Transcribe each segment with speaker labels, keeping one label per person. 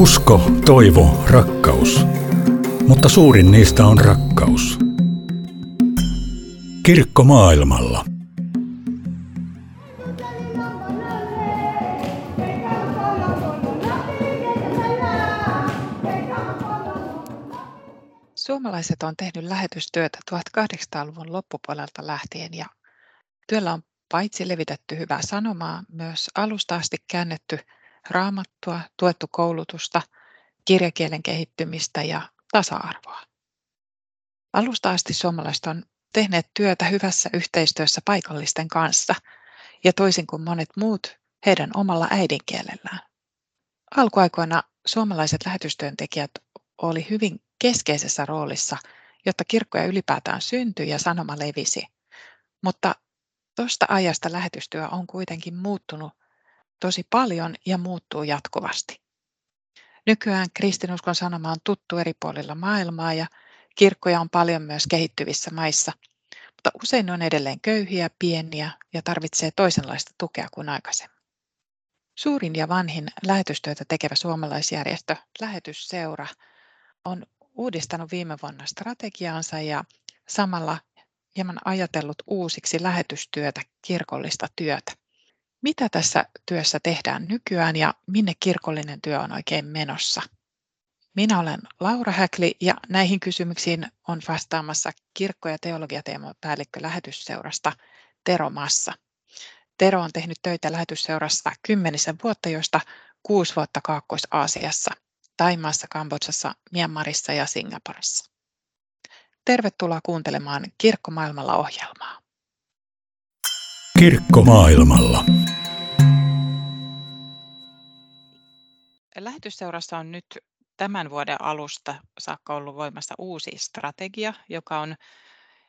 Speaker 1: Usko, toivo, rakkaus. Mutta suurin niistä on rakkaus. Kirkko maailmalla.
Speaker 2: Suomalaiset on tehnyt lähetystyötä 1800-luvun loppupuolelta lähtien ja työllä on paitsi levitetty hyvää sanomaa, myös alusta asti käännetty raamattua, tuettu koulutusta, kirjakielen kehittymistä ja tasa-arvoa. Alusta asti suomalaiset on tehneet työtä hyvässä yhteistyössä paikallisten kanssa ja toisin kuin monet muut heidän omalla äidinkielellään. Alkuaikoina suomalaiset lähetystyöntekijät oli hyvin keskeisessä roolissa, jotta kirkkoja ylipäätään syntyi ja sanoma levisi. Mutta tuosta ajasta lähetystyö on kuitenkin muuttunut tosi paljon ja muuttuu jatkuvasti. Nykyään kristinuskon sanoma on tuttu eri puolilla maailmaa ja kirkkoja on paljon myös kehittyvissä maissa, mutta usein ne on edelleen köyhiä, pieniä ja tarvitsee toisenlaista tukea kuin aikaisemmin. Suurin ja vanhin lähetystyötä tekevä suomalaisjärjestö Lähetysseura on uudistanut viime vuonna strategiaansa ja samalla hieman ajatellut uusiksi lähetystyötä, kirkollista työtä. Mitä tässä työssä tehdään nykyään ja minne kirkollinen työ on oikein menossa? Minä olen Laura Häkli ja näihin kysymyksiin on vastaamassa kirkko- ja teologiateeman päällikkö lähetysseurasta Tero Massa. Tero on tehnyt töitä lähetysseurassa kymmenisen vuotta, joista kuusi vuotta Kaakkois-Aasiassa, Taimaassa, Kambodsassa, Myanmarissa ja Singaporessa. Tervetuloa kuuntelemaan Kirkkomaailmalla ohjelmaa.
Speaker 1: Kirkkomaailmalla.
Speaker 2: Lähetysseurassa on nyt tämän vuoden alusta saakka ollut voimassa uusi strategia, joka on,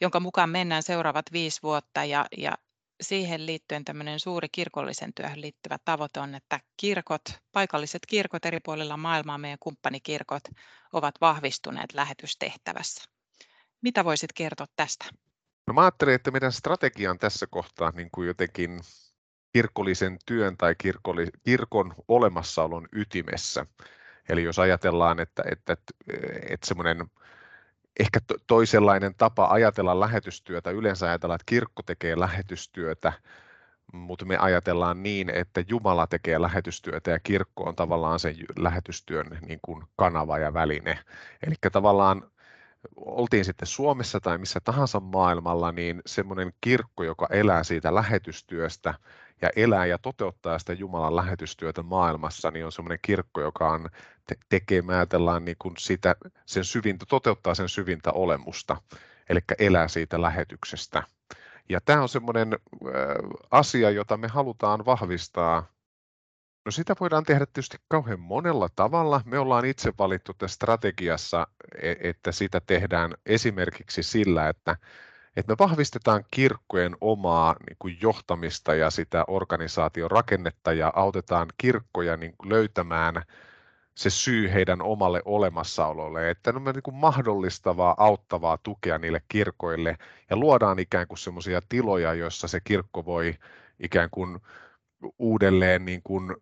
Speaker 2: jonka mukaan mennään seuraavat viisi vuotta ja, ja siihen liittyen tämmöinen suuri kirkollisen työhön liittyvä tavoite on, että kirkot, paikalliset kirkot eri puolilla maailmaa, meidän kumppanikirkot, ovat vahvistuneet lähetystehtävässä. Mitä voisit kertoa tästä?
Speaker 3: No mä ajattelin, että meidän strategia on tässä kohtaa niin kuin jotenkin kirkollisen työn tai kirkon olemassaolon ytimessä. Eli jos ajatellaan, että, että, että, että semmoinen ehkä toisenlainen tapa ajatella lähetystyötä, yleensä ajatellaan, että kirkko tekee lähetystyötä, mutta me ajatellaan niin, että Jumala tekee lähetystyötä ja kirkko on tavallaan sen lähetystyön niin kuin kanava ja väline. Eli tavallaan oltiin sitten Suomessa tai missä tahansa maailmalla, niin semmoinen kirkko, joka elää siitä lähetystyöstä ja elää ja toteuttaa sitä Jumalan lähetystyötä maailmassa, niin on semmoinen kirkko, joka on te- tekee, me ajatellaan niin kuin sitä, sen syvintä, toteuttaa sen syvintä olemusta, eli elää siitä lähetyksestä. Ja tämä on semmoinen asia, jota me halutaan vahvistaa No sitä voidaan tehdä tietysti kauhean monella tavalla. Me ollaan itse valittu tässä strategiassa, e, että sitä tehdään esimerkiksi sillä, että, että me vahvistetaan kirkkojen omaa niin kuin johtamista ja sitä organisaation rakennetta ja autetaan kirkkoja niin kuin löytämään se syy heidän omalle olemassaololle, että on niin kuin mahdollistavaa, auttavaa tukea niille kirkoille ja luodaan ikään kuin semmoisia tiloja, joissa se kirkko voi ikään kuin uudelleen, niin kuin,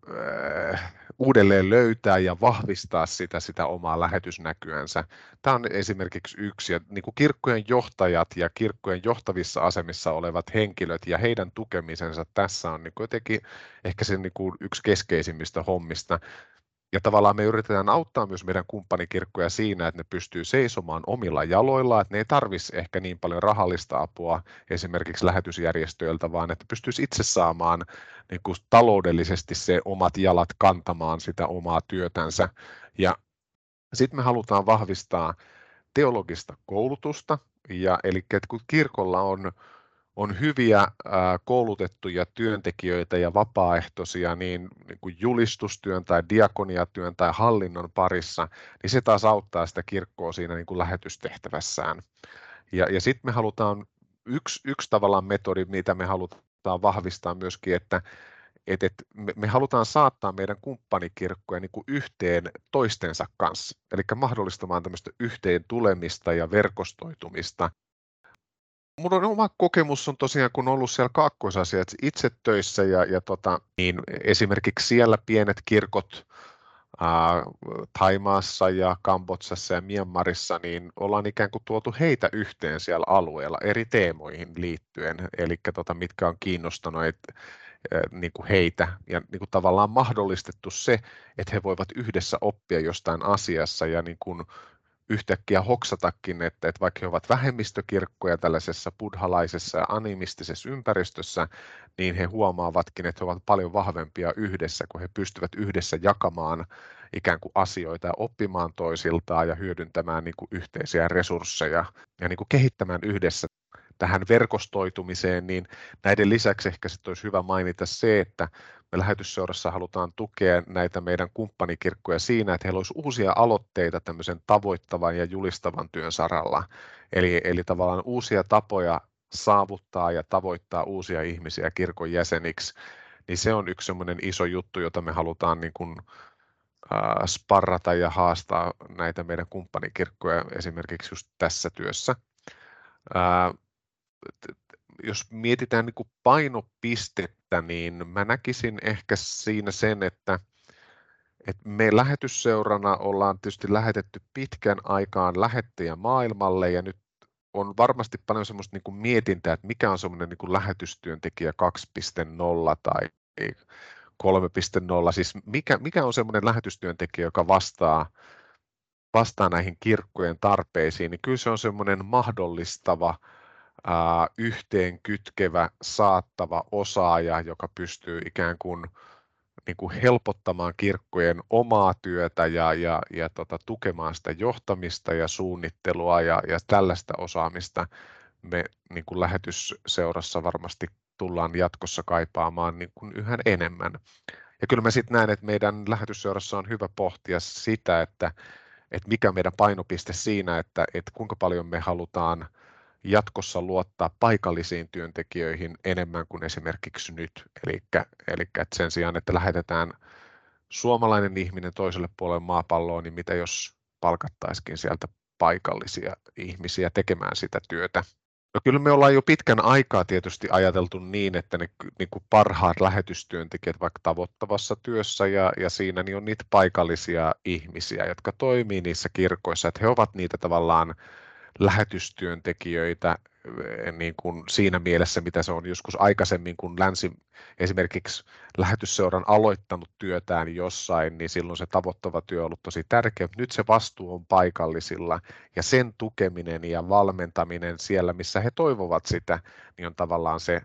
Speaker 3: äh, uudelleen löytää ja vahvistaa sitä, sitä omaa lähetysnäkyänsä. Tämä on esimerkiksi yksi. Ja niin kuin kirkkojen johtajat ja kirkkojen johtavissa asemissa olevat henkilöt ja heidän tukemisensa tässä on niin kuin jotenkin ehkä se niin kuin yksi keskeisimmistä hommista ja tavallaan me yritetään auttaa myös meidän kumppanikirkkoja siinä, että ne pystyy seisomaan omilla jaloilla, että ne ei tarvitsisi ehkä niin paljon rahallista apua esimerkiksi lähetysjärjestöiltä, vaan että pystyisi itse saamaan niin kuin taloudellisesti se omat jalat kantamaan sitä omaa työtänsä. Ja sitten me halutaan vahvistaa teologista koulutusta, ja eli kun kirkolla on on hyviä koulutettuja työntekijöitä ja vapaaehtoisia niin, niin kuin julistustyön tai diakoniatyön tai hallinnon parissa, niin se taas auttaa sitä kirkkoa siinä niin kuin lähetystehtävässään. Ja, ja sitten me halutaan, yksi, yksi tavallaan metodi, mitä me halutaan vahvistaa myöskin, että et, et me, me halutaan saattaa meidän kumppanikirkkoja niin kuin yhteen toistensa kanssa, eli mahdollistamaan tämmöistä yhteen tulemista ja verkostoitumista Mulla on oma kokemus on tosiaan, kun on ollut siellä kaakkoisasiat itse töissä ja, ja tota, niin esimerkiksi siellä pienet kirkot Taimaassa ja Kambodsassa ja Myanmarissa, niin ollaan ikään kuin tuotu heitä yhteen siellä alueella eri teemoihin liittyen, eli tota, mitkä on kiinnostanut et, niin kuin heitä ja niin kuin tavallaan mahdollistettu se, että he voivat yhdessä oppia jostain asiassa ja niin kuin yhtäkkiä hoksatakin, että, että vaikka he ovat vähemmistökirkkoja tällaisessa buddhalaisessa ja animistisessa ympäristössä, niin he huomaavatkin, että he ovat paljon vahvempia yhdessä, kun he pystyvät yhdessä jakamaan ikään kuin asioita ja oppimaan toisiltaan ja hyödyntämään niin kuin yhteisiä resursseja ja niin kuin kehittämään yhdessä tähän verkostoitumiseen, niin näiden lisäksi ehkä sitten olisi hyvä mainita se, että me lähetysseurassa halutaan tukea näitä meidän kumppanikirkkoja siinä, että heillä olisi uusia aloitteita tämmöisen tavoittavan ja julistavan työn saralla. Eli, eli tavallaan uusia tapoja saavuttaa ja tavoittaa uusia ihmisiä kirkon jäseniksi, niin se on yksi semmoinen iso juttu, jota me halutaan niin kuin, äh, sparrata ja haastaa näitä meidän kumppanikirkkoja esimerkiksi just tässä työssä. Äh, jos mietitään niin kuin painopistettä, niin mä näkisin ehkä siinä sen, että, että me lähetysseurana ollaan tietysti lähetetty pitkän aikaan lähettäjä maailmalle ja nyt on varmasti paljon semmoista niin kuin mietintää, että mikä on semmoinen niin kuin lähetystyöntekijä 2.0 tai 3.0, siis mikä, mikä on semmoinen lähetystyöntekijä, joka vastaa, vastaa näihin kirkkojen tarpeisiin, niin kyllä se on semmoinen mahdollistava, yhteen kytkevä, saattava osaaja, joka pystyy ikään kuin, niin kuin helpottamaan kirkkojen omaa työtä ja, ja, ja tota, tukemaan sitä johtamista ja suunnittelua ja, ja tällaista osaamista me niin kuin lähetysseurassa varmasti tullaan jatkossa kaipaamaan niin kuin yhä enemmän. Ja kyllä mä sitten näen, että meidän lähetysseurassa on hyvä pohtia sitä, että, että mikä meidän painopiste siinä, että, että kuinka paljon me halutaan jatkossa luottaa paikallisiin työntekijöihin enemmän kuin esimerkiksi nyt. Eli, sen sijaan, että lähetetään suomalainen ihminen toiselle puolelle maapalloa, niin mitä jos palkattaisikin sieltä paikallisia ihmisiä tekemään sitä työtä. No kyllä me ollaan jo pitkän aikaa tietysti ajateltu niin, että ne niin kuin parhaat lähetystyöntekijät vaikka tavoittavassa työssä ja, ja siinä niin on niitä paikallisia ihmisiä, jotka toimii niissä kirkoissa, että he ovat niitä tavallaan lähetystyöntekijöitä eh, niin kuin siinä mielessä, mitä se on joskus aikaisemmin, kun länsi esimerkiksi lähetysseuran aloittanut työtään jossain, niin silloin se tavoittava työ on ollut tosi tärkeä. Nyt se vastuu on paikallisilla ja sen tukeminen ja valmentaminen siellä, missä he toivovat sitä, niin on tavallaan se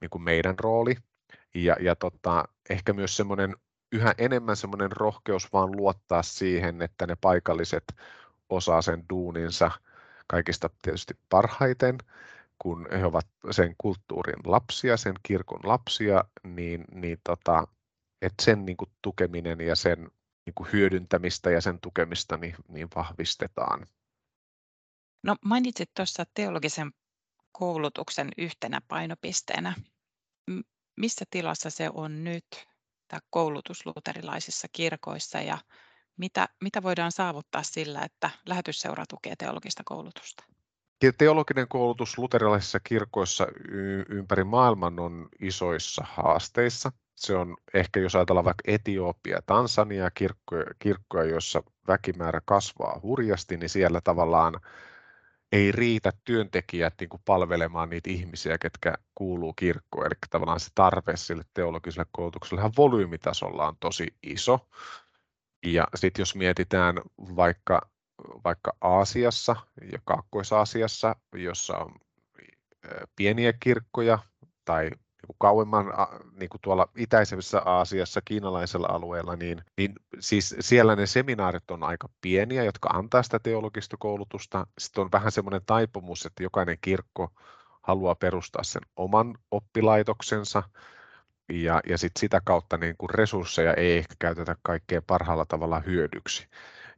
Speaker 3: niin kuin meidän rooli. Ja, ja tota, ehkä myös semmoinen yhä enemmän semmoinen rohkeus vaan luottaa siihen, että ne paikalliset osaa sen duuninsa – kaikista tietysti parhaiten, kun he ovat sen kulttuurin lapsia, sen kirkon lapsia, niin, niin tota, että sen niin kuin, tukeminen ja sen niin kuin, hyödyntämistä ja sen tukemista niin, niin vahvistetaan.
Speaker 2: No mainitsit tuossa teologisen koulutuksen yhtenä painopisteenä. Missä tilassa se on nyt, tämä koulutus luterilaisissa kirkoissa ja mitä, mitä voidaan saavuttaa sillä, että lähetysseura tukee teologista koulutusta?
Speaker 3: Teologinen koulutus luterilaisissa kirkoissa ympäri maailman on isoissa haasteissa. Se on ehkä, jos ajatellaan vaikka Etiopia, Tansania, kirkkoja, kirkkoja, joissa väkimäärä kasvaa hurjasti, niin siellä tavallaan ei riitä työntekijät niin kuin palvelemaan niitä ihmisiä, ketkä kuuluu kirkkoon. Eli tavallaan se tarve sille teologiselle koulutukselle volyymitasolla on tosi iso. Ja sitten jos mietitään vaikka, vaikka Aasiassa ja Kaakkois-Aasiassa, jossa on pieniä kirkkoja tai niin kauemman niin kuin tuolla itäisessä Aasiassa, kiinalaisella alueella, niin, niin siis siellä ne seminaarit on aika pieniä, jotka antaa sitä teologista koulutusta. Sitten on vähän semmoinen taipumus, että jokainen kirkko haluaa perustaa sen oman oppilaitoksensa, ja, ja sit sitä kautta niin kuin resursseja ei ehkä käytetä kaikkein parhaalla tavalla hyödyksi.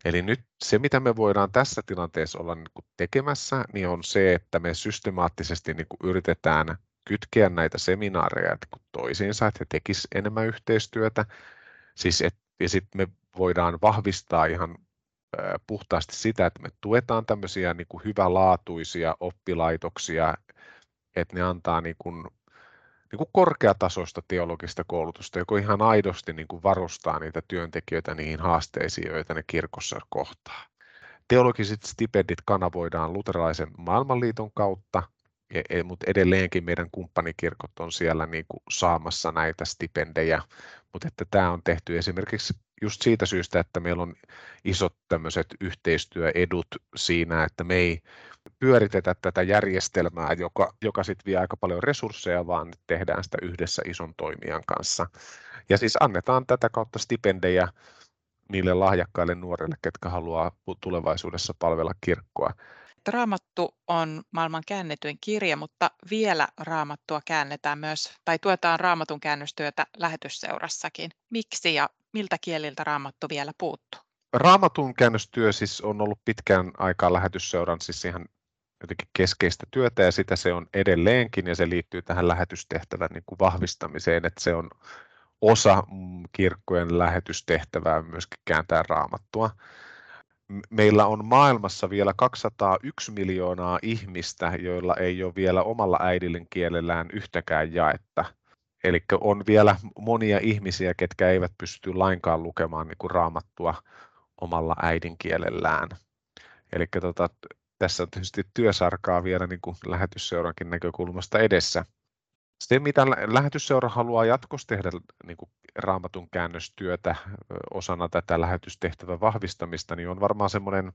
Speaker 3: Eli nyt se, mitä me voidaan tässä tilanteessa olla niin kuin tekemässä, niin on se, että me systemaattisesti niin kuin yritetään kytkeä näitä seminaareja niin toisiinsa, että he tekisivät enemmän yhteistyötä. Siis et, ja sitten me voidaan vahvistaa ihan puhtaasti sitä, että me tuetaan tämmöisiä niin kuin hyvälaatuisia oppilaitoksia, että ne antaa niin kuin niin kuin korkeatasoista teologista koulutusta, joka ihan aidosti niin kuin varustaa niitä työntekijöitä niihin haasteisiin, joita ne kirkossa kohtaa. Teologiset stipendit kanavoidaan luterilaisen maailmanliiton kautta, mutta edelleenkin meidän kumppanikirkot on siellä niin kuin saamassa näitä stipendejä, mutta että tämä on tehty esimerkiksi just siitä syystä, että meillä on isot tämmöiset yhteistyöedut siinä, että me ei pyöritetä tätä järjestelmää, joka, joka sitten vie aika paljon resursseja, vaan tehdään sitä yhdessä ison toimijan kanssa. Ja siis annetaan tätä kautta stipendejä niille lahjakkaille nuorille, ketkä haluaa tulevaisuudessa palvella kirkkoa.
Speaker 2: Raamattu on maailman käännetyin kirja, mutta vielä raamattua käännetään myös, tai tuetaan raamatun käännöstyötä lähetysseurassakin. Miksi ja miltä kieliltä raamattu vielä puuttuu?
Speaker 3: Raamatun käännöstyö siis on ollut pitkään aikaa lähetysseuran siis ihan jotenkin keskeistä työtä ja sitä se on edelleenkin ja se liittyy tähän lähetystehtävän niin kuin vahvistamiseen, että se on osa mm, kirkkojen lähetystehtävää myöskin kääntää raamattua. Meillä on maailmassa vielä 201 miljoonaa ihmistä, joilla ei ole vielä omalla äidinkielellään yhtäkään jaetta. Eli on vielä monia ihmisiä, ketkä eivät pysty lainkaan lukemaan niin kuin raamattua omalla äidinkielellään. Eli tota, tässä on tietysti työsarkaa vielä niin kuin lähetysseurankin näkökulmasta edessä. Se, mitä lähetysseura haluaa jatkossa tehdä niin kuin raamatun käännöstyötä osana tätä lähetystehtävän vahvistamista, niin on varmaan semmoinen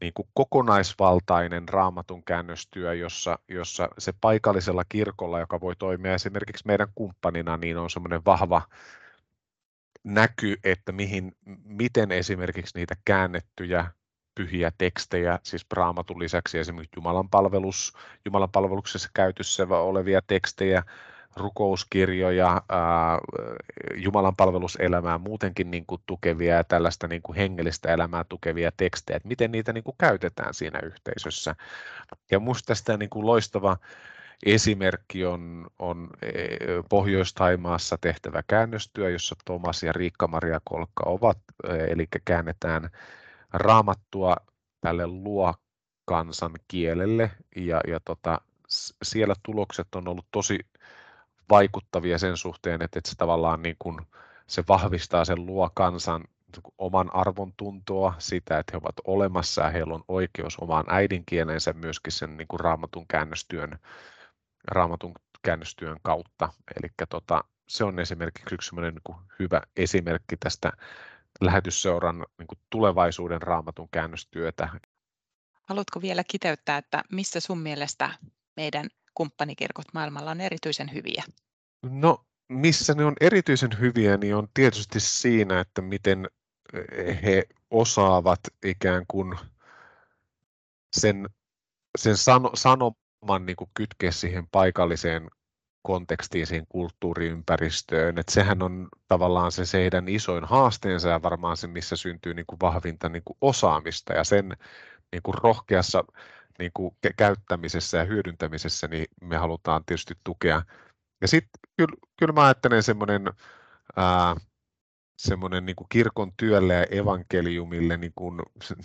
Speaker 3: niin kuin kokonaisvaltainen raamatun käännöstyö, jossa, jossa se paikallisella kirkolla, joka voi toimia esimerkiksi meidän kumppanina, niin on semmoinen vahva näky, että mihin, miten esimerkiksi niitä käännettyjä pyhiä tekstejä, siis raamatun lisäksi esimerkiksi Jumalan, palvelus, Jumalan palveluksessa käytössä olevia tekstejä, rukouskirjoja, ää, Jumalan palveluselämää muutenkin niin kuin tukevia ja tällaista niin kuin hengellistä elämää tukevia tekstejä, että miten niitä niin kuin käytetään siinä yhteisössä. Ja minusta tästä niin kuin loistava esimerkki on, on e, Pohjois-Taimaassa tehtävä käännöstyö, jossa Thomas ja Riikka-Maria Kolkka ovat, eli käännetään raamattua tälle luokansan kielelle ja, ja tota, siellä tulokset on ollut tosi vaikuttavia sen suhteen, että, että se tavallaan niin kuin, se vahvistaa sen luo kansan niin oman arvon tuntoa, sitä, että he ovat olemassa ja heillä on oikeus omaan äidinkielensä myöskin sen niin kuin raamatun käännöstyön, raamatun käännöstyön kautta. Eli tota, se on esimerkiksi yksi niin hyvä esimerkki tästä lähetysseuran niin kuin tulevaisuuden raamatun käännöstyötä.
Speaker 2: Haluatko vielä kiteyttää, että missä sun mielestä meidän kumppanikirkot maailmalla on erityisen hyviä?
Speaker 3: No, missä ne on erityisen hyviä, niin on tietysti siinä, että miten eh, he osaavat ikään kuin sen, sen sano, sanoman niin kuin kytkeä siihen paikalliseen kontekstiin, siihen kulttuuriympäristöön. että sehän on tavallaan se, se heidän isoin haasteensa ja varmaan se, missä syntyy niin kuin vahvinta niin kuin osaamista ja sen niin kuin rohkeassa niin kuin käyttämisessä ja hyödyntämisessä, niin me halutaan tietysti tukea. Ja sitten kyllä, kyllä mä ajattelen semmoinen semmoinen niin kirkon työlle ja evankeliumille niin kuin,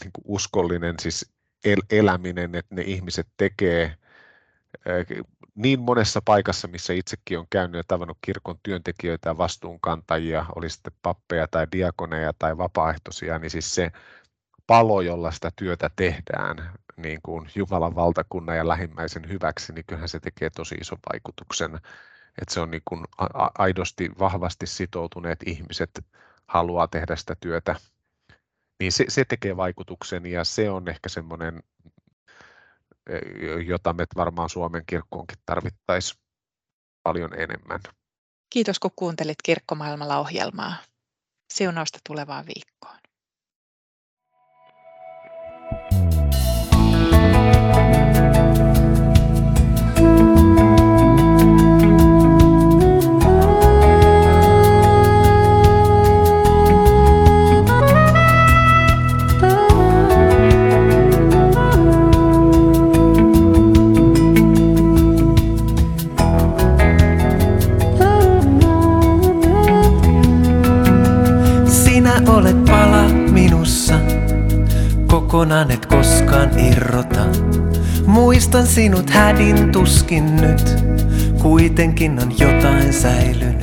Speaker 3: niin kuin uskollinen siis el, eläminen, että ne ihmiset tekee niin monessa paikassa, missä itsekin on käynyt ja tavannut kirkon työntekijöitä ja vastuunkantajia, oli sitten pappeja tai diakoneja tai vapaaehtoisia, niin siis se palo, jolla sitä työtä tehdään niin kuin Jumalan valtakunnan ja lähimmäisen hyväksi, niin kyllähän se tekee tosi ison vaikutuksen. Että se on niin kuin aidosti vahvasti sitoutuneet ihmiset haluaa tehdä sitä työtä. Niin se, se tekee vaikutuksen ja se on ehkä semmoinen, e, jota me varmaan Suomen kirkkoonkin tarvittaisiin paljon enemmän.
Speaker 2: Kiitos kun kuuntelit Kirkkomaailmalla ohjelmaa. Siunausta tulevaan viikkoon.
Speaker 4: Kokonaan et koskaan irrota. Muistan sinut hädin tuskin nyt, kuitenkin on jotain säilynyt.